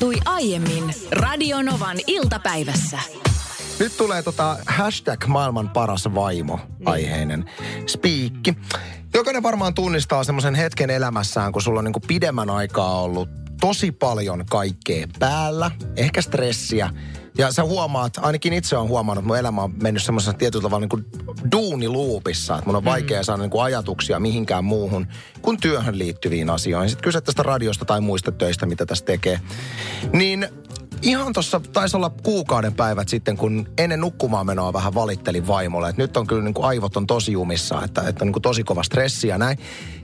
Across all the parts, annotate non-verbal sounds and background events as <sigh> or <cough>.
tapahtui aiemmin Radionovan iltapäivässä. Nyt tulee tota hashtag maailman paras vaimo aiheinen spiikki. Jokainen varmaan tunnistaa semmoisen hetken elämässään, kun sulla on niinku pidemmän aikaa ollut tosi paljon kaikkea päällä, ehkä stressiä. Ja sä huomaat, ainakin itse on huomannut, että mun elämä on mennyt semmoisessa tietyllä tavalla niin kuin duuniluupissa. Että mun on vaikea saada niin kuin ajatuksia mihinkään muuhun kuin työhön liittyviin asioihin. Sitten kyse tästä radiosta tai muista töistä, mitä tässä tekee. Niin ihan tuossa taisi olla kuukauden päivät sitten, kun ennen nukkumaan menoa vähän valittelin vaimolle, että nyt on kyllä niin kuin aivot on tosi jumissa, että, että on niin kuin tosi kova stressi ja näin.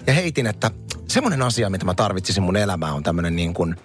Ja heitin, että semmoinen asia, mitä mä tarvitsisin mun elämään on tämmöinen niin kuin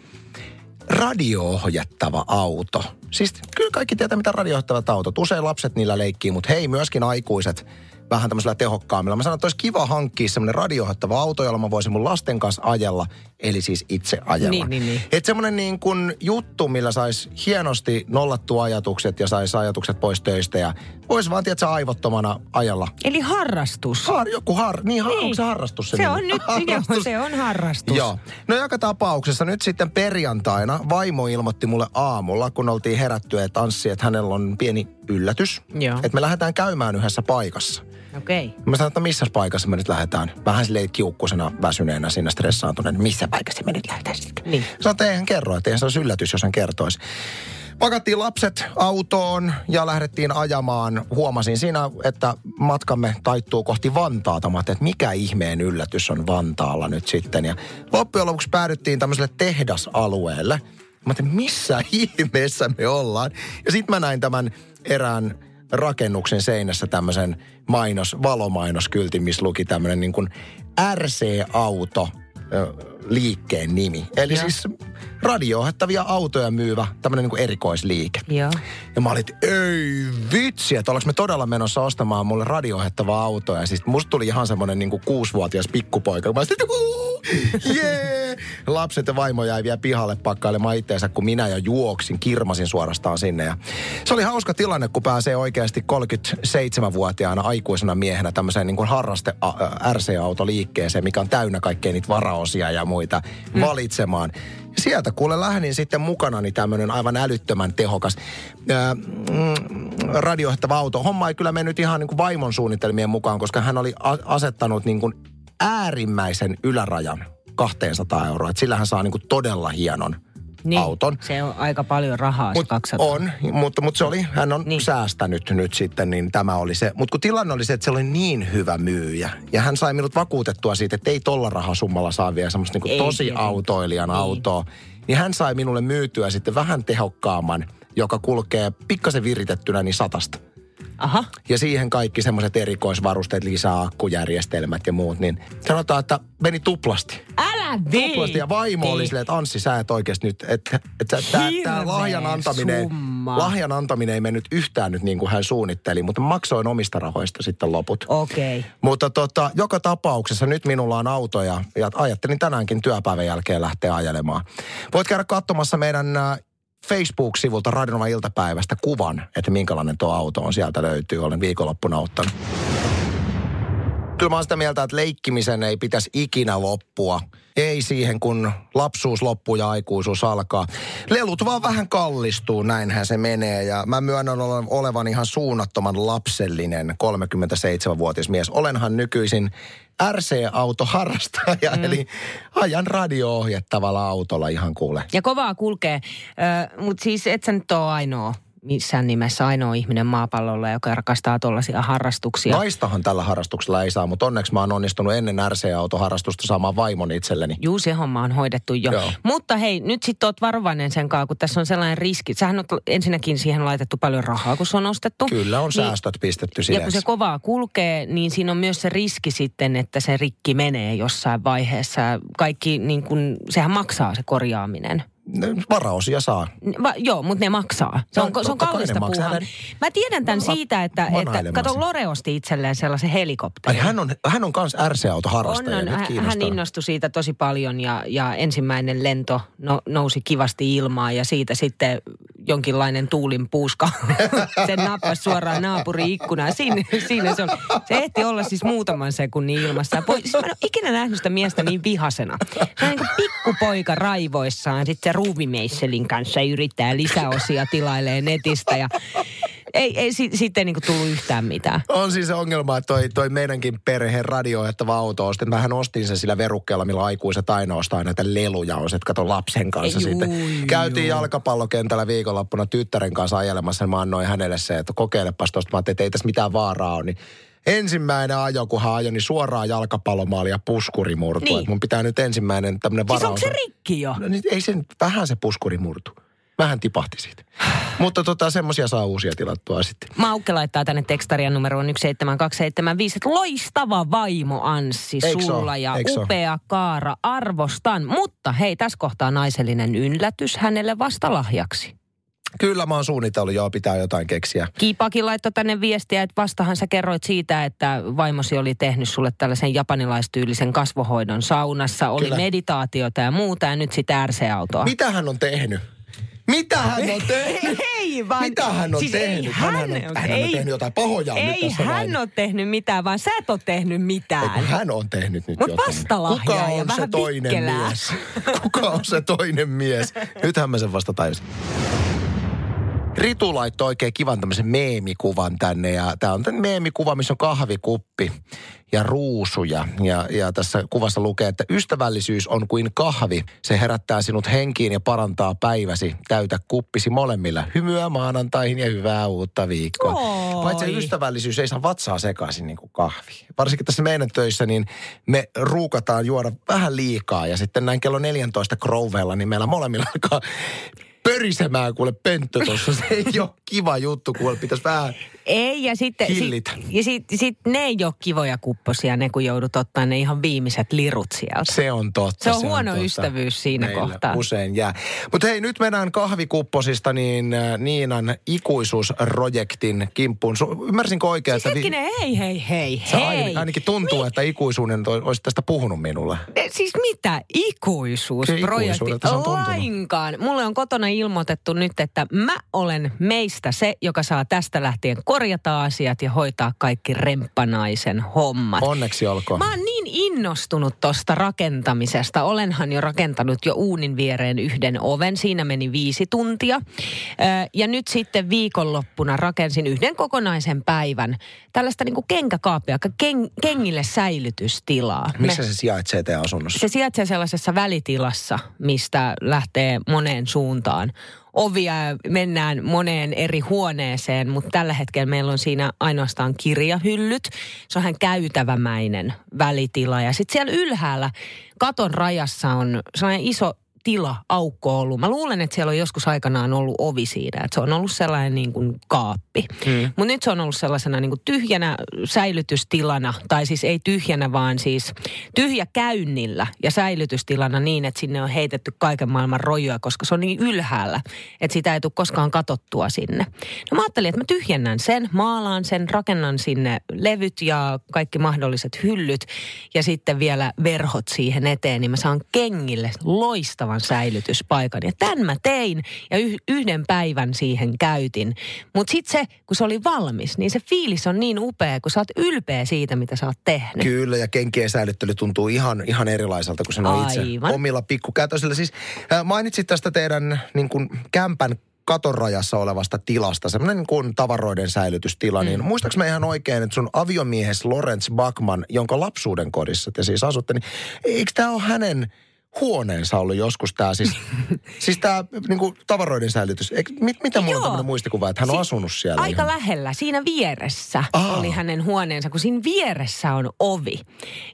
radio-ohjattava auto. Siis kyllä kaikki tietää, mitä radio-ohjattavat autot. Usein lapset niillä leikkii, mutta hei, myöskin aikuiset vähän tämmöisellä tehokkaammilla. Mä sanon, että olisi kiva hankkia semmoinen radiohoittava auto, jolla mä voisin mun lasten kanssa ajella, eli siis itse ajella. Niin, niin, niin. Että semmoinen niin kuin juttu, millä saisi hienosti nollattua ajatukset ja saisi ajatukset pois töistä ja voisi vaan, tiedätkö, aivottomana ajella. Eli harrastus. Har, joku har, niin, har, Niin. onko se harrastus se Se on nyt, Harrastus. joo, se on harrastus. Joo. No joka tapauksessa nyt sitten perjantaina vaimo ilmoitti mulle aamulla, kun oltiin herätty, että Anssi, että hänellä on pieni yllätys. Joo. Että me lähdetään käymään yhdessä paikassa. Okei. Okay. Mä sanoin, että missä paikassa me nyt lähdetään? Vähän silleen kiukkusena, väsyneenä, siinä stressaantuneena. Missä paikassa me nyt lähdetään sitten? Niin. Sanoin, että eihän kerro, että eihän se olisi yllätys, jos hän kertoisi. Pakattiin lapset autoon ja lähdettiin ajamaan. Huomasin siinä, että matkamme taittuu kohti Vantaata. Mä että mikä ihmeen yllätys on Vantaalla nyt sitten. Ja loppujen lopuksi päädyttiin tämmöiselle tehdasalueelle. Mä ajattelin, missä <laughs> ihmeessä me ollaan. Ja sitten mä näin tämän erään rakennuksen seinässä tämmöisen mainos, valomainoskyltin, missä luki tämmöinen niin kuin RC-auto liikkeen nimi. Eli Joo. siis radio-ohjattavia autoja myyvä tämmöinen niin erikoisliike. Joo. Ja mä olin, ei vitsi, että ollaanko me todella menossa ostamaan mulle radio-ohjattavaa autoa. Ja siis musta tuli ihan semmoinen niin kuin kuusivuotias pikkupoika. Mä olin, että "Uu, jee! Lapset ja vaimo jäi vielä pihalle pakkailemaan itteensä, kun minä jo juoksin, kirmasin suorastaan sinne. Ja se oli hauska tilanne, kun pääsee oikeasti 37-vuotiaana aikuisena miehenä tämmöiseen niin kuin harraste RC-autoliikkeeseen, mikä on täynnä kaikkea niitä varaosia ja muita mm. valitsemaan. Ja sieltä kuule lähdin sitten mukanani tämmöinen aivan älyttömän tehokas ää, mm, auto. Homma ei kyllä mennyt ihan niin kuin vaimon suunnitelmien mukaan, koska hän oli a- asettanut niin kuin äärimmäisen ylärajan 200 euroa. Et sillä hän saa niin kuin todella hienon Niin. auton. Se on aika paljon rahaa se Mut 200. on, mutta, mutta se oli, hän on Niin. niin. säästänyt nyt sitten, niin tämä oli se. Mutta kun tilanne oli se, että se oli niin hyvä myyjä. Ja hän sai minut vakuutettua siitä, että ei tolla rahasummalla saa vielä semmoista niin Ei tosi tietenkään. autoilijan Niin. autoa. Niin hän sai minulle myytyä sitten vähän tehokkaamman, joka kulkee pikkasen viritettynä niin satasta. Aha. Ja siihen kaikki semmoiset erikoisvarusteet, lisää akkujärjestelmät ja muut, niin sanotaan, että meni tuplasti. Älä Tuplasti. Ja vaimo oli viitti. silleen, että Anssi, sä et oikeasti nyt, että, että tämä lahjan antaminen, summa. lahjan antaminen ei mennyt yhtään nyt niin kuin hän suunnitteli, mutta maksoin omista rahoista sitten loput. Okei. Okay. Mutta tota, joka tapauksessa nyt minulla on auto ja, ja ajattelin tänäänkin työpäivän jälkeen lähteä ajelemaan. Voit käydä katsomassa meidän äh, Facebook-sivulta Radionova iltapäivästä kuvan, että minkälainen tuo auto on. Sieltä löytyy, olen viikonloppuna ottanut. Kyllä mä oon sitä mieltä, että leikkimisen ei pitäisi ikinä loppua. Ei siihen, kun lapsuus loppuu ja aikuisuus alkaa. Lelut vaan vähän kallistuu, näinhän se menee. Ja mä myönnän ole- olevan ihan suunnattoman lapsellinen 37-vuotias mies. Olenhan nykyisin RC-autoharrastaja, mm. eli ajan radio-ohjattavalla autolla ihan kuule. Ja kovaa kulkee. Mutta siis et sä nyt ole ainoa missään nimessä ainoa ihminen maapallolla, joka rakastaa tuollaisia harrastuksia. Naistahan tällä harrastuksella ei saa, mutta onneksi mä oon onnistunut ennen RC-autoharrastusta saamaan vaimon itselleni. Juu, se homma on hoidettu jo. Joo. Mutta hei, nyt sitten oot varovainen sen kanssa, kun tässä on sellainen riski. Sähän on ensinnäkin siihen laitettu paljon rahaa, kun se on ostettu. Kyllä on Niin- säästöt pistetty Ja sileksi. kun se kovaa kulkee, niin siinä on myös se riski sitten, että se rikki menee jossain vaiheessa. Kaikki, niin kun, sehän maksaa se korjaaminen. Ne Varaosia saa. Va, joo, mutta ne maksaa. Se No, on, se on kallista puuhaa. Älä- Mä tiedän tämän Mä- siitä, että, että kato. Lore osti itselleen sellaisen Ai, helikopterin. hän on, hän on kans RC-autoharrastaja. On, on. Hän, kiinnostaa. hän innostui siitä tosi paljon ja, ja ensimmäinen lento no, nousi kivasti ilmaan ja siitä sitten jonkinlainen tuulin puuska. <laughs> se nappasi suoraan naapuri ikkunaan. Siinä, siinä se, on. se ehti olla siis muutaman sekunnin ilmassa. Ja Siis mä en ole ikinä nähnyt sitä miestä niin vihasena. Se on niin kuin pikkupoika raivoissaan. Sitten se ruuvimeisselin kanssa yrittää lisäosia tilailee netistä. Ja ei, ei si, sitten niin kuin tullut yhtään mitään. On siis se ongelma, että toi, toi meidänkin perheen radiojohtava auto ostin. Mähän ostin sen sillä verukkeella, millä aikuiset aina ostaa näitä leluja. On, että kato lapsen kanssa Ei, sitten. juu, Käytiin juu. jalkapallokentällä viikonloppuna tyttären kanssa ajelemassa. Mä annoin hänelle se, että kokeilepas tosta. Mä ajattelin, että ei tässä mitään vaaraa ole. Niin ensimmäinen ajo, kun hän ajoi, niin suoraan jalkapallomaali ja puskuri murtu. Niin. Niin. Mun pitää nyt ensimmäinen tämmöinen Siis varaus. onko se rikki jo? No, niin ei sen, vähän se puskuri murtu. Vähän tipahti siitä. <sighs> Mutta tota, semmosia saa uusia tilattua sitten. Maukke laittaa tänne tekstarian numeroon 17275, että loistava vaimo Anssi Eiks sulla ja Eiks oo? upea Kaara, arvostan. Mutta hei, tässä kohtaa naisellinen yllätys hänelle vastalahjaksi. Kyllä mä oon suunnitellut, joo, pitää jotain keksiä. Kiipakin laittoi tänne viestiä, että vastahan sä kerroit siitä, että vaimosi oli tehnyt sulle tällaisen japanilaistyylisen kasvohoidon saunassa. Oli Kyllä. meditaatiota ja muuta ja nyt sitä RC-autoa. Mitä hän on tehnyt? Mitä hän on tehnyt? <laughs> Ei vaan. Mitä hän on siis tehnyt? Ei, hän, hän, on, hän ei, on tehnyt jotain pahoja nyt Ei tässä hän näin. ole tehnyt mitään, vaan sä et ole tehnyt Ei, mitään. kun hän on tehnyt nyt Mut jotain. vastalahjaa Kuka ja on se vähän toinen vikkelää. mies? Kuka on se toinen mies? <laughs> Nythän mä sen vasta tajusin. Ritu laittoi oikein kivan tämmöisen meemikuvan tänne ja tämä on tämän meemikuva, missä on kahvikuppi ja ruusuja. Ja, ja tässä kuvassa lukee, että ystävällisyys on kuin kahvi. Se herättää sinut henkiin ja parantaa päiväsi. Täytä kuppisi molemmilla. Hymyä maanantaihin ja hyvää uutta viikkoa. Oi. Paitsi ystävällisyys ei saa vatsaa sekaisin niin kuin kahvi. Varsinkin tässä meidän töissä, niin me ruukataan juoda vähän liikaa. Ja sitten näin kello 14 Crowella, niin meillä molemmilla alkaa pörisemään kuule penttö tuossa. Se ei ole kiva juttu, kuule pitäisi vähän... Ei, ja sitten Hillitä. sit, ja sit, sit ne ei ole kivoja kupposia, ne kun joudut ottaa ne ihan viimeiset lirut sieltä. Se on totta. Se on huono ystävyys siinä Meillä kohtaa. usein jää. Mutta hei, nyt mennään kahvikupposista niin äh, Niinan ikuisuusprojektin kimppuun. Su- ymmärsinkö oikein, Siis että... vi- hetkinen, hei, hei, hei, Sä hei. ainakin, ainakin tuntuu, että ikuisuuden olisit tästä puhunut minulle. Eh, Siis mitä? Ikuisuusprojekti? ikuisuudelta se on tuntunut. Lainkaan. Mulle on kotona ilmoitettu nyt, että mä olen meistä se, joka saa tästä lähtien korjata asiat ja hoitaa kaikki remppanaisen hommat. Onneksi olkoon. Mä oon niin innostunut tosta rakentamisesta. Olenhan jo rakentanut jo uunin viereen yhden oven. Siinä meni viisi tuntia. Ja nyt sitten viikonloppuna rakensin yhden kokonaisen päivän. Tällaista niinku kenkäkaapia, ken, kengille säilytystilaa. Missä Me- se sijaitsee teidän asunnossa? se sijaitsee sellaisessa välitilassa, mistä lähtee moneen suuntaan. Ovia mennään moneen eri huoneeseen, mutta tällä hetkellä meillä on siinä ainoastaan kirjahyllyt. Se on ihan käytävämäinen välitila. Ja sitten siellä ylhäällä katon rajassa on sellainen iso tila, aukko ollut. Mä luulen, että siellä on joskus aikanaan ollut ovi siinä, että se on ollut sellainen niin kuin kaappi. Mm. Mutta nyt se on ollut sellaisena niin kuin tyhjänä säilytystilana, tai siis ei tyhjänä, vaan siis tyhjä käynnillä ja säilytystilana niin, että sinne on heitetty kaiken maailman rojoja, koska se on niin ylhäällä, että sitä ei tule koskaan katottua sinne. No mä ajattelin, että mä tyhjennän sen, maalaan sen, rakennan sinne levyt ja kaikki mahdolliset hyllyt ja sitten vielä verhot siihen eteen, niin mä saan kengille loistavan säilytyspaikan. Ja tämän mä tein ja yh- yhden päivän siihen käytin. Mutta sitten se, kun se oli valmis, niin se fiilis on niin upea, kun sä oot ylpeä siitä, mitä sä oot tehnyt. Kyllä, ja kenkien säilyttely tuntuu ihan, ihan erilaiselta kuin sen on itse omilla pikkukätösillä. Siis äh, mainitsit tästä teidän niin kuin, kämpän katorajassa olevasta tilasta, semmoinen niin kuin tavaroiden säilytystila, mm. niin muistaaks mä ihan oikein, että sun aviomiehes Lorenz Backman, jonka lapsuuden kodissa te siis asutte, niin eikö tämä ole hänen huoneensa ollut joskus tämä siis, <laughs> siis tämä niin kuin tavaroiden säilytys. Eik, mit, mitä mulla on tämmöinen muistikuva, että hän on Si- asunut siellä? Aika ihan? lähellä. Siinä vieressä Aa. oli hänen huoneensa, kun siinä vieressä on ovi.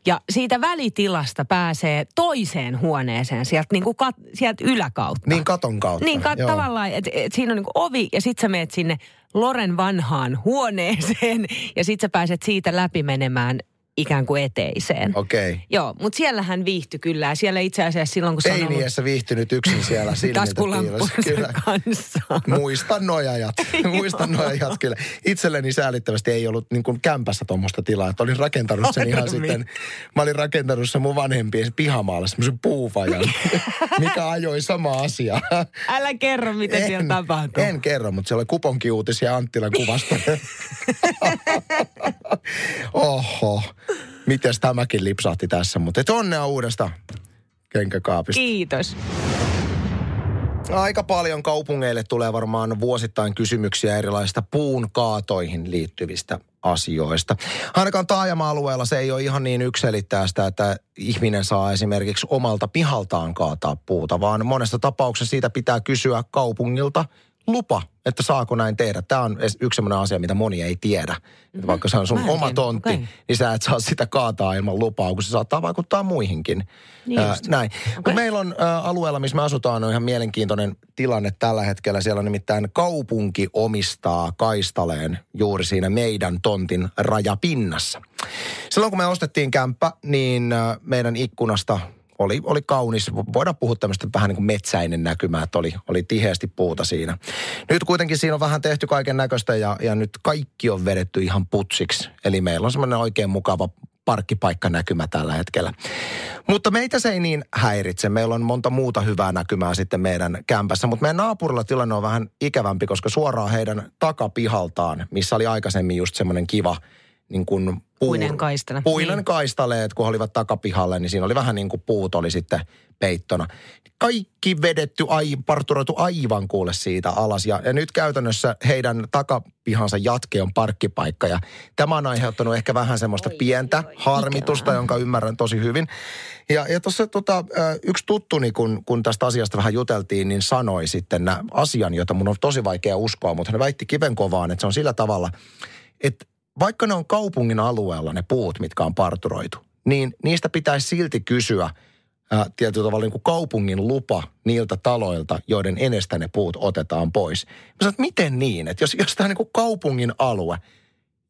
Ja siitä välitilasta pääsee toiseen huoneeseen sieltä, niin kuin kat, sieltä yläkautta. Niin katon kautta. Niin ka- Joo. tavallaan, että et siinä on niin ovi ja sit sä meet sinne Loren vanhaan huoneeseen <laughs> ja sit sä pääset siitä läpi menemään ikään kuin eteiseen. Okei. Okay. Joo, mutta siellä hän viihtyi kyllä. Siellä itse asiassa silloin, kun se on ollut viihtynyt yksin siellä <laughs> silmiltä kanssa. Muistan nojajat. <laughs> Muistan nojajat kyllä. Itselleni säälittävästi ei ollut niin kuin kämpässä tuommoista tilaa. Että olin rakentanut sen ihan sitten. Mä olin rakentanut sen mun vanhempien pihamaalle semmoisen puuvajan, <laughs> mikä ajoi sama asia. Älä kerro, mitä siellä tapahtuu. En kerro, mutta siellä oli kuponkiuutisia Anttilan kuvasta. <laughs> Oho, mites tämäkin lipsahti tässä, mutta et onnea uudesta kenkäkaapista. Kiitos. Aika paljon kaupungeille tulee varmaan vuosittain kysymyksiä erilaisista puun kaatoihin liittyvistä asioista. Ainakaan taajama-alueella se ei ole ihan niin ykselittäistä, että ihminen saa esimerkiksi omalta pihaltaan kaataa puuta, vaan monessa tapauksessa siitä pitää kysyä kaupungilta lupa, että saako näin tehdä. Tämä on yksi sellainen asia, mitä moni ei tiedä. Mm-hmm. Vaikka se on sun Mä oma tontti, okei. niin sä et saa sitä kaataa ilman lupaa, kun se saattaa vaikuttaa muihinkin. Niin just. näin. Okay. Meillä on ä, alueella, missä me asutaan, on ihan mielenkiintoinen tilanne tällä hetkellä. Siellä on nimittäin kaupunki omistaa kaistaleen juuri siinä meidän tontin rajapinnassa. Silloin kun me ostettiin kämppä, niin ä, meidän ikkunasta oli, oli kaunis. Voidaan puhua tämmöistä vähän niin kuin metsäinen näkymä, että oli, oli tiheästi puuta siinä. Nyt kuitenkin siinä on vähän tehty kaiken näköistä ja, ja nyt kaikki on vedetty ihan putsiksi. Eli meillä on semmoinen oikein mukava parkkipaikkanäkymä tällä hetkellä. Mutta meitä se ei niin häiritse. Meillä on monta muuta hyvää näkymää sitten meidän kämpässä. Mutta meidän naapurilla tilanne on vähän ikävämpi, koska suoraan heidän takapihaltaan, missä oli aikaisemmin just semmoinen kiva niin kuin puur- Puinen kaistale. Puinen Niin. kaistaleet, kun he olivat takapihalle, niin siinä oli vähän niin kuin puut oli sitten peittona. Kaikki vedetty, ai, parturoitu aivan kuule siitä alas. Ja, ja nyt käytännössä heidän takapihansa jatke on parkkipaikka. Ja tämä on aiheuttanut ehkä vähän semmoista pientä harmitusta, jonka ymmärrän tosi hyvin. Ja, ja tuossa tota, yksi tuttuni, kun, kun tästä asiasta vähän juteltiin, niin sanoi sitten nä, asian, jota mun on tosi vaikea uskoa, mutta hän väitti kivenkovaan, että se on sillä tavalla, että vaikka ne on kaupungin alueella ne puut, mitkä on parturoitu, niin niistä pitäisi silti kysyä ää, tietyllä tavalla niin kuin kaupungin lupa niiltä taloilta, joiden enestä ne puut otetaan pois. Mä sanoin, että miten niin? Että jos, jos tämä on niin kuin kaupungin alue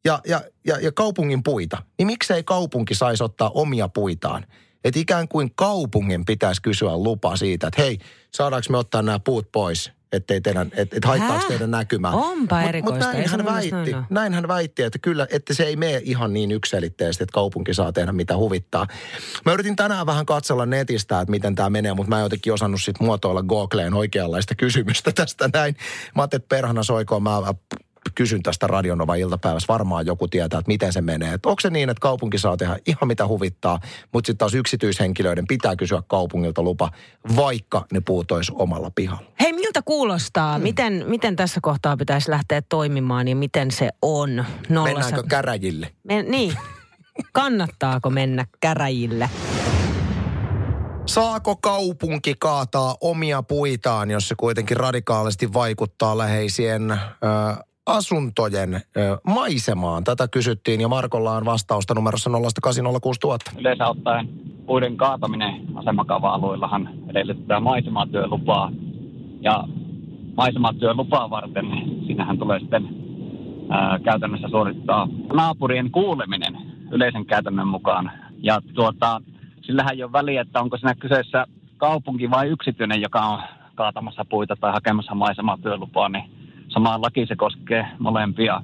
ja, ja, ja, ja kaupungin puita, niin miksei kaupunki saisi ottaa omia puitaan? Että ikään kuin kaupungin pitäisi kysyä lupa siitä, että hei, saadaanko me ottaa nämä puut pois, ettei teidän, et, et haittaako teidän näkymää. Onpa Mut- erikoista, Mut ei näin hän väitti, noin näin hän väitti, että kyllä, että se ei mene ihan niin yksilitteisesti, että kaupunki saa tehdä mitä huvittaa. Mä yritin tänään vähän katsella netistä, että miten tämä menee, mutta mä en jotenkin osannut sit muotoilla Googleen oikeanlaista kysymystä tästä näin. Mä ajattelin, että perhana soikoon, mä kysyn tästä Radionova iltapäivässä. Varmaan joku tietää, että miten se menee. Että onko se niin, että kaupunki saa tehdä ihan mitä huvittaa, mutta sitten taas yksityishenkilöiden pitää kysyä kaupungilta lupa, vaikka ne puut olisi omalla pihalla. Miltä kuulostaa? Hmm. Miten, miten tässä kohtaa pitäisi lähteä toimimaan ja miten se on? Nolla Mennäänkö käräjille? Me, niin. Kannattaako mennä käräjille? Saako kaupunki kaataa omia puitaan, jos se kuitenkin radikaalisti vaikuttaa läheisien ö, asuntojen ö, maisemaan? Tätä kysyttiin ja Markolla on vastausta numerossa 0806000. yleensä ottaen puiden kaataminen asemakaava-alueillahan edellyttää maisematyölupaa. Ja maisematyölupaa varten niin siinähän tulee sitten ää, käytännössä suorittaa naapurien kuuleminen yleisen käytännön mukaan. Ja tuota, sillähän ei ole väliä, että onko siinä kyseessä kaupunki vai yksityinen, joka on kaatamassa puita tai hakemassa maisematyölupaa, niin sama laki se koskee molempia.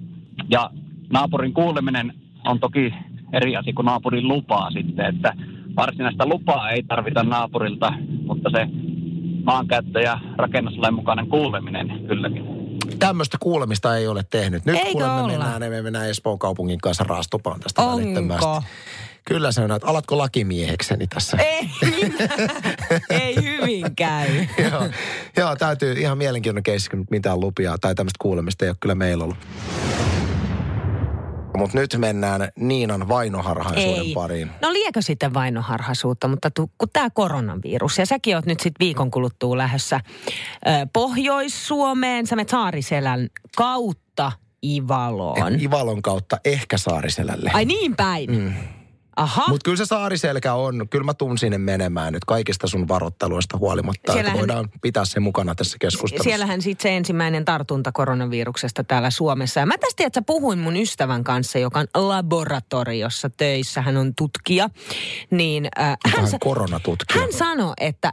Ja naapurin kuuleminen on toki eri asia kuin naapurin lupaa sitten, että varsinaista lupaa ei tarvita naapurilta, mutta se maankäyttö- ja rakennuslain mukainen kuuleminen kylläkin. Tämmöistä kuulemista ei ole tehnyt. Nyt Eikö kuulemme olla? mennään, me mennään Espoon kaupungin kanssa raastupaan tästä Onko? välittömästi. Kyllä se on, että alatko lakimiehekseni tässä? Ei, ei hyvin käy. <laughs> joo, joo, täytyy ihan mielenkiintoinen keissi, mitään lupia tai tämmöistä kuulemista ei ole kyllä meillä ollut. Mutta nyt mennään Niinan vainoharhaisuuden Ei. pariin. No liekö sitten vainoharhaisuutta, mutta tu, kun tämä koronavirus, ja säkin oot nyt sitten viikon kuluttua lähdössä ö, Pohjois-Suomeen, sä menet Saariselän kautta Ivaloon. Ivalon kautta ehkä Saariselälle. Ai niin päin. Mm. Aha. Mutta kyllä se saariselkä on, kyllä mä tuun sinne menemään nyt kaikista sun varoitteluista huolimatta, Siellähän- voidaan pitää se mukana tässä keskustelussa. Siellähän sitten se ensimmäinen tartunta koronaviruksesta täällä Suomessa. Ja mä tästä että puhuin mun ystävän kanssa, joka on laboratoriossa töissä. Hän on tutkija. Niin äh, hän, sa- koronatutkija. hän sanoi, että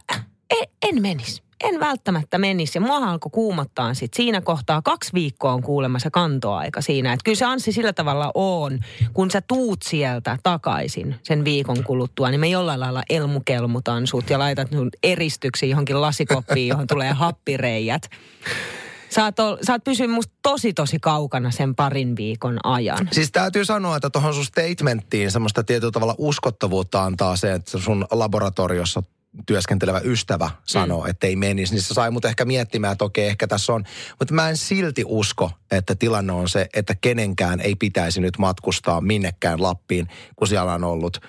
en, en menisi. En välttämättä menisi. Ja mua alkoi kuumottaa sit siinä kohtaa. Kaksi viikkoa on kuulemma se kantoaika siinä. Että kyllä se Anssi sillä tavalla on, kun sä tuut sieltä takaisin sen viikon kuluttua, niin me jollain lailla elmukelmutan sut ja laitat sun eristyksi johonkin lasikoppiin, johon tulee happireijät. Sä oot, ol, oot pysynyt musta tosi tosi kaukana sen parin viikon ajan. Siis täytyy sanoa, että tuohon sun statementtiin semmoista tietyllä tavalla uskottavuutta antaa se, että sun laboratoriossa työskentelevä ystävä sanoo, mm. että ei menisi, niin se sai mut ehkä miettimään, että okei, ehkä tässä on. Mutta mä en silti usko, että tilanne on se, että kenenkään ei pitäisi nyt matkustaa minnekään Lappiin, kun siellä on ollut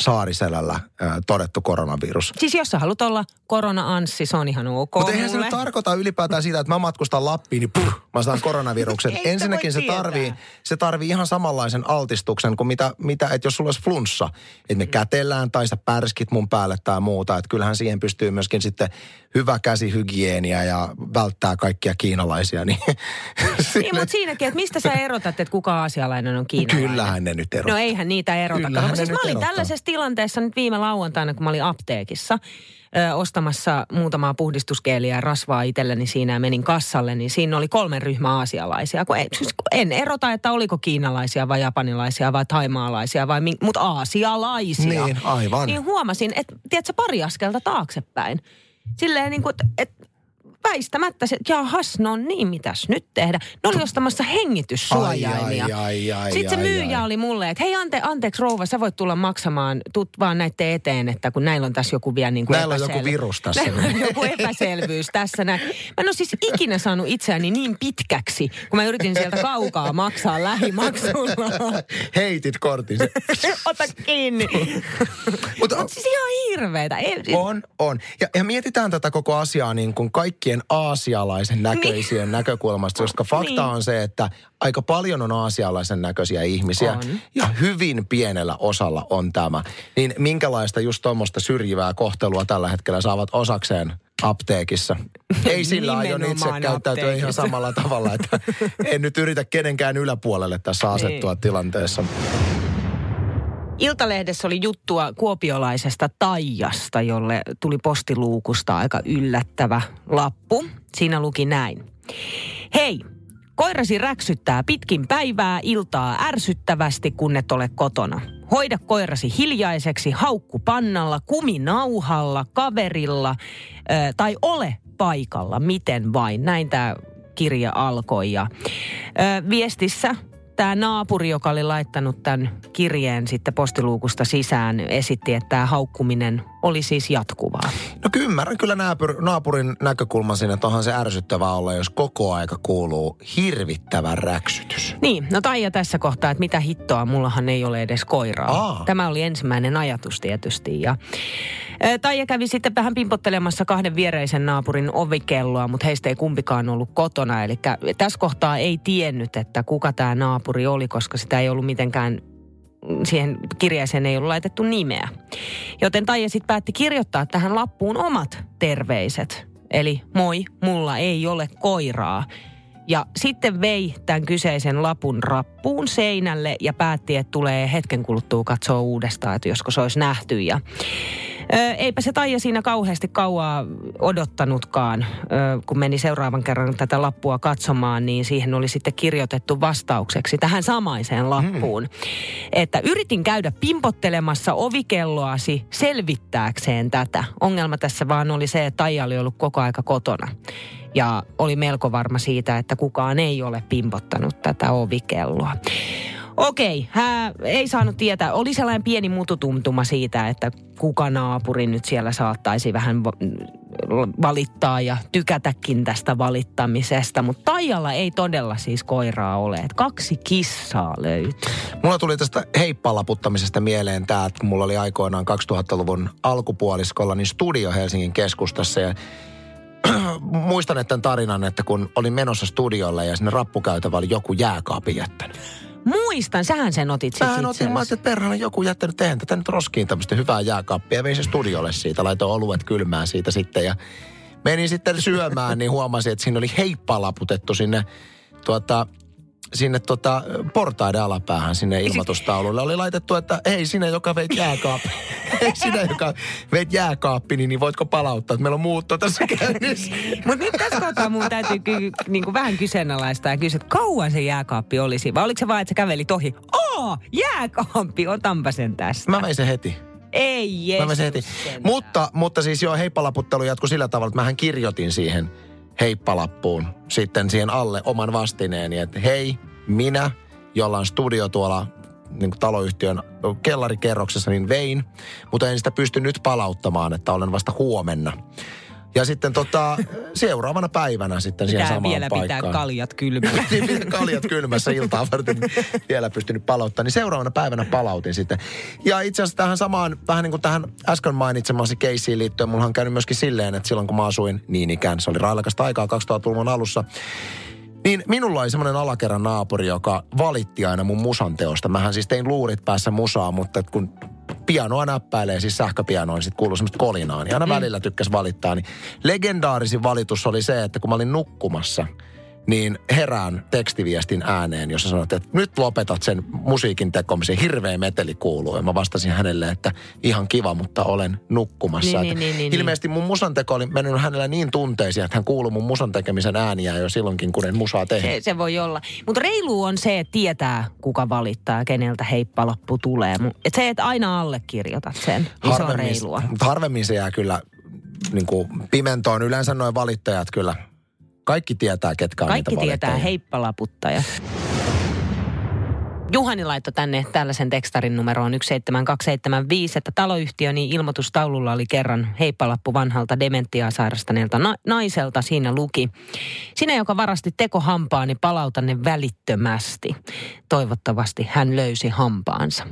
Saariselällä todettu koronavirus. Siis jos sä haluat olla korona-anssi, se on ihan ok Mutta eihän se nyt tarkoita ylipäätään sitä, että mä matkustan Lappiin, niin puh, mä saan koronaviruksen. Ensinnäkin se tarvii, se tarvii ihan samanlaisen altistuksen kuin mitä, mitä että jos sulla olisi flunssa, että me kätellään tai sä pärskit mun päälle tai muuta. Että kyllähän siihen pystyy myöskin sitten hyvä käsihygienia ja välttää kaikkia kiinalaisia. Niin, Niin, <laughs> mutta siinäkin, että mistä sä erotat, että kuka aasialainen on kiinalainen? kyllähän ne nyt erottaa. No eihän niitä erota. Kyllähän No, siis mä olin. Tällaisessa tilanteessa nyt viime lauantaina, kun mä olin apteekissa ö, ostamassa muutamaa puhdistuskeeliä ja rasvaa itselleni siinä ja menin kassalle, niin siinä oli kolme ryhmää aasialaisia. Kun en, siis kun en erota, että oliko kiinalaisia vai japanilaisia vai taimaalaisia vai, mutta aasialaisia. Niin, aivan. Niin huomasin, että tiedätkö, pari askelta taaksepäin. Silleen niin kuin, että, että väistämättä se, että jahas, no niin, mitäs nyt tehdä? Ne oli ostamassa hengityssuojaimia. Ai, ai, ai, Sitten se ai, myyjä ai. oli mulle, että hei ante, anteeksi rouva, sä voit tulla maksamaan, tut vaan näiden eteen, että kun näillä on tässä joku vielä niin kuin Näillä on joku virus tässä. Näillä on joku epäselvyys tässä näin. Mä en ole siis ikinä saanut itseäni niin pitkäksi, kun mä yritin sieltä kaukaa maksaa lähimaksulla. Heitit kortin. <laughs> Ota kiinni. <laughs> Mutta Mutta siis ihan hirveetä. Ei, On, on. Ja, ja mietitään tätä koko asiaa niin kuin kaikkien aasialaisen näköisien näkökulmasta, koska fakta Niin. on se, että aika paljon on aasialaisen näköisiä ihmisiä. On. Ja hyvin pienellä osalla on tämä. Niin minkälaista just tuommoista syrjivää kohtelua tällä hetkellä saavat osakseen apteekissa? Ei sillä aion itse käyttäytyä ihan samalla tavalla, että en nyt yritä kenenkään yläpuolelle tässä asettua Niin. tilanteessa. Iltalehdessä oli juttua kuopiolaisesta Taijasta, jolle tuli postiluukusta aika yllättävä lappu. Siinä luki näin. Hei, koirasi räksyttää pitkin päivää iltaa ärsyttävästi, kun et ole kotona. Hoida koirasi hiljaiseksi haukku pannalla, kuminauhalla, kaverilla ö, tai ole paikalla, miten vain. Näin tämä kirja alkoi ja ö, viestissä tämä naapuri, joka oli laittanut tämän kirjeen sitten postiluukusta sisään, esitti, että tämä haukkuminen oli siis jatkuvaa. No kyllä ymmärrän kyllä naapur, naapurin näkökulman sinne, että onhan se ärsyttävää olla, jos koko aika kuuluu hirvittävä räksytys. Niin, no Taija tässä kohtaa, että mitä hittoa, mullahan ei ole edes koiraa. Aa. Tämä oli ensimmäinen ajatus tietysti. Ja, ä, Taija kävi sitten vähän pimpottelemassa kahden viereisen naapurin ovikelloa, mutta heistä ei kumpikaan ollut kotona. Eli tässä kohtaa ei tiennyt, että kuka tämä naapuri oli, koska sitä ei ollut mitenkään siihen kirjeeseen ei ollut laitettu nimeä. Joten Taija sitten päätti kirjoittaa tähän lappuun omat terveiset. Eli moi, mulla ei ole koiraa. Ja sitten vei tämän kyseisen lapun rappuun seinälle ja päätti, että tulee hetken kuluttua katsoa uudestaan, että josko se olisi nähty. Ja, ö, eipä se Taija siinä kauheasti kauaa odottanutkaan, ö, kun meni seuraavan kerran tätä lappua katsomaan, niin siihen oli sitten kirjoitettu vastaukseksi tähän samaiseen lappuun. Hmm. Että yritin käydä pimpottelemassa ovikelloasi selvittääkseen tätä. Ongelma tässä vaan oli se, että Taija oli ollut koko aika kotona ja oli melko varma siitä, että kukaan ei ole pimpottanut tätä ovikelloa. Okei, hän ei saanut tietää. Oli sellainen pieni mututumtuma siitä, että kuka naapuri nyt siellä saattaisi vähän va- valittaa ja tykätäkin tästä valittamisesta. Mutta Taijalla ei todella siis koiraa ole. Et kaksi kissaa löytyy. Mulla tuli tästä heippalaputtamisesta mieleen tämä, että mulla oli aikoinaan 2000-luvun alkupuoliskolla niin studio Helsingin keskustassa ja <clears throat> muistan että tämän tarinan, että kun olin menossa studiolle ja sinne rappukäytävä oli joku jääkaapin jättänyt. Muistan, sähän sen otit sitten Mähän otin, mä ajattelin, että perhana joku jättänyt tehdä tätä nyt roskiin tämmöistä hyvää jääkaappia. Vein se studiolle siitä, laitoin oluet kylmään siitä sitten ja menin sitten syömään, niin huomasin, että siinä oli heippa laputettu sinne tuota, sinne tota, portaiden alapäähän sinne ilmoitustaululle oli laitettu, että hei sinä, joka veit jääkaappi, <laughs> hei sinä, joka veit jääkaappi, niin, niin voitko palauttaa, että meillä on muutto tässä käynnissä. <laughs> Mutta nyt tässä kohtaa mun täytyy ky- niinku vähän kyseenalaistaa ja kysyä, että kauan se jääkaappi olisi, vai oliko se vaan, että sä kävelit ohi? Oo, jääkaappi, otanpa sen tästä. Mä vein sen heti. Ei Jeesus Mä vein sen heti. Mutta, mutta siis joo, heippalaputtelu jatkui sillä tavalla, että mähän kirjoitin siihen heippalappuun sitten siihen alle oman vastineeni, että hei, minä, jolla on studio tuolla niin kuin taloyhtiön kellarikerroksessa, niin vein, mutta en sitä pysty nyt palauttamaan, että olen vasta huomenna. Ja sitten tota, seuraavana päivänä sitten siihen samaan vielä paikkaan. pitää kaljat kylmillä. <laughs> Niin, pitää kaljat kylmässä iltaa varten vielä pystynyt palauttaa. Niin seuraavana päivänä palautin sitten. Ja itse asiassa tähän samaan, vähän niin kuin tähän äsken mainitsemasi keissiin liittyen, mulla on käynyt myöskin silleen, että silloin kun mä asuin niin ikään, se oli railakasta aikaa 2000-luvun alussa, niin minulla oli semmoinen alakerran naapuri, joka valitti aina mun musan teosta. Mähän siis tein luurit päässä musaa, mutta kun pianoa näppäilee, siis sähköpianoa, niin sitten kuuluu semmoista kolinaa. Niin aina mm. välillä tykkäs valittaa. Niin legendaarisin valitus oli se, että kun mä olin nukkumassa, niin herään tekstiviestin ääneen, jossa sanot, että nyt lopetat sen musiikin tekomisen, hirveä meteli kuuluu. Ja mä vastasin hänelle, että ihan kiva, mutta olen nukkumassa. Niin, Että niin, niin, niin, ilmeisesti mun musanteko oli mennyt hänellä niin tunteisiin, että hän kuului mun musan tekemisen ääniä jo silloinkin, kun en musaa tehnyt. Se, se voi olla. Mutta reilu on se, että tietää, kuka valittaa ja keneltä heippalappu tulee. Et se, että aina allekirjoitat sen, niin se on reilua. Harvemmin se jää kyllä niin kuin pimentoon. Yleensä noin valittajat kyllä, kaikki tietää, ketkä on Kaikki niitä tietää heippalaputtajat. Juhani laittoi tänne tällaisen tekstarin numeroon 17275, että taloyhtiöni ilmoitustaululla oli kerran heippalappu vanhalta dementiaa sairastaneelta na- naiselta. Siinä luki, sinä joka varasti tekohampaani, palauta ne välittömästi. Toivottavasti hän löysi hampaansa.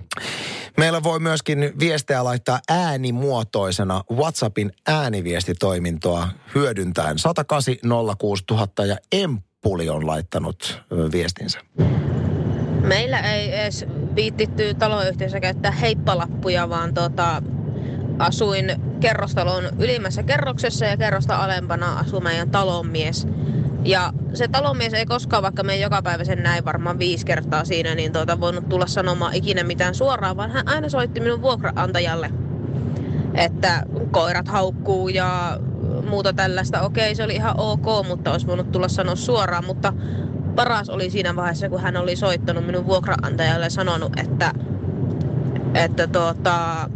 Meillä voi myöskin viestejä laittaa äänimuotoisena WhatsAppin ääniviestitoimintoa hyödyntäen 108 06000 ja Emppuli on laittanut viestinsä. Meillä ei edes viittitty taloyhtiössä käyttää heippalappuja, vaan tota, asuin kerrostalon ylimmässä kerroksessa ja kerrosta alempana asui meidän talonmies. Ja se talonmies ei koskaan, vaikka me joka päivä sen näin varmaan viisi kertaa siinä, niin tuota, voinut tulla sanomaan ikinä mitään suoraan, vaan hän aina soitti minun vuokraantajalle, että koirat haukkuu ja muuta tällaista. Okei, se oli ihan ok, mutta olisi voinut tulla sanoa suoraan, mutta paras oli siinä vaiheessa, kun hän oli soittanut minun vuokraantajalle ja sanonut, että, että tuota,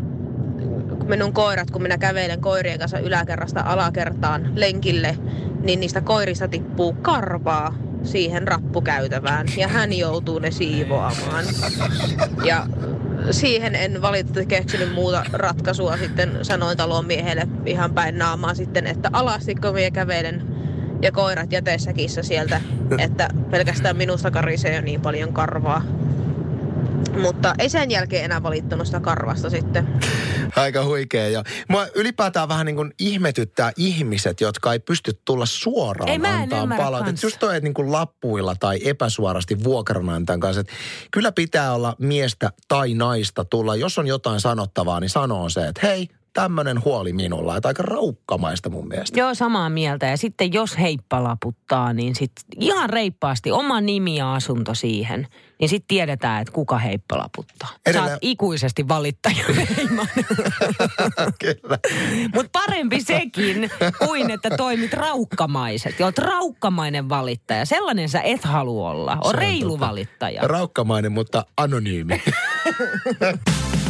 minun koirat, kun minä kävelen koirien kanssa yläkerrasta alakertaan lenkille, niin niistä koirista tippuu karvaa siihen rappukäytävään ja hän joutuu ne siivoamaan. Ja siihen en valitettavasti keksinyt muuta ratkaisua. Sitten sanoin talonmiehelle ihan päin naamaa sitten, että alasti kun minä kävelen ja koirat jätesäkissä sieltä, että pelkästään minusta karisee jo niin paljon karvaa. Mutta ei sen jälkeen enää valittanut sitä karvasta sitten. Aika huikea jo. Mua ylipäätään vähän niin kuin ihmetyttää ihmiset, jotka ei pysty tulla suoraan Ei, mä antaa palautetta. kans. Just toi, että niin kuin lappuilla tai epäsuorasti vuokranantajan kanssa. Että kyllä pitää olla miestä tai naista tulla. Jos on jotain sanottavaa, niin sanoo se, että hei, tämmöinen huoli minulla. Että aika raukkamaista mun mielestä. Joo, samaa mieltä. Ja sitten jos heippalaputtaa, niin sitten ihan reippaasti oma nimi ja asunto siihen. Niin sitten tiedetään, että kuka heippalaputtaa. Edelleen- Saat ikuisesti valittaja <laughs> kyllä. Mutta parempi sekin kuin, että toimit raukkamaiset. Ja oot raukkamainen valittaja. Sellainen sä et halua olla. On reilu valittaja. Raukkamainen, mutta anonyymi. <laughs>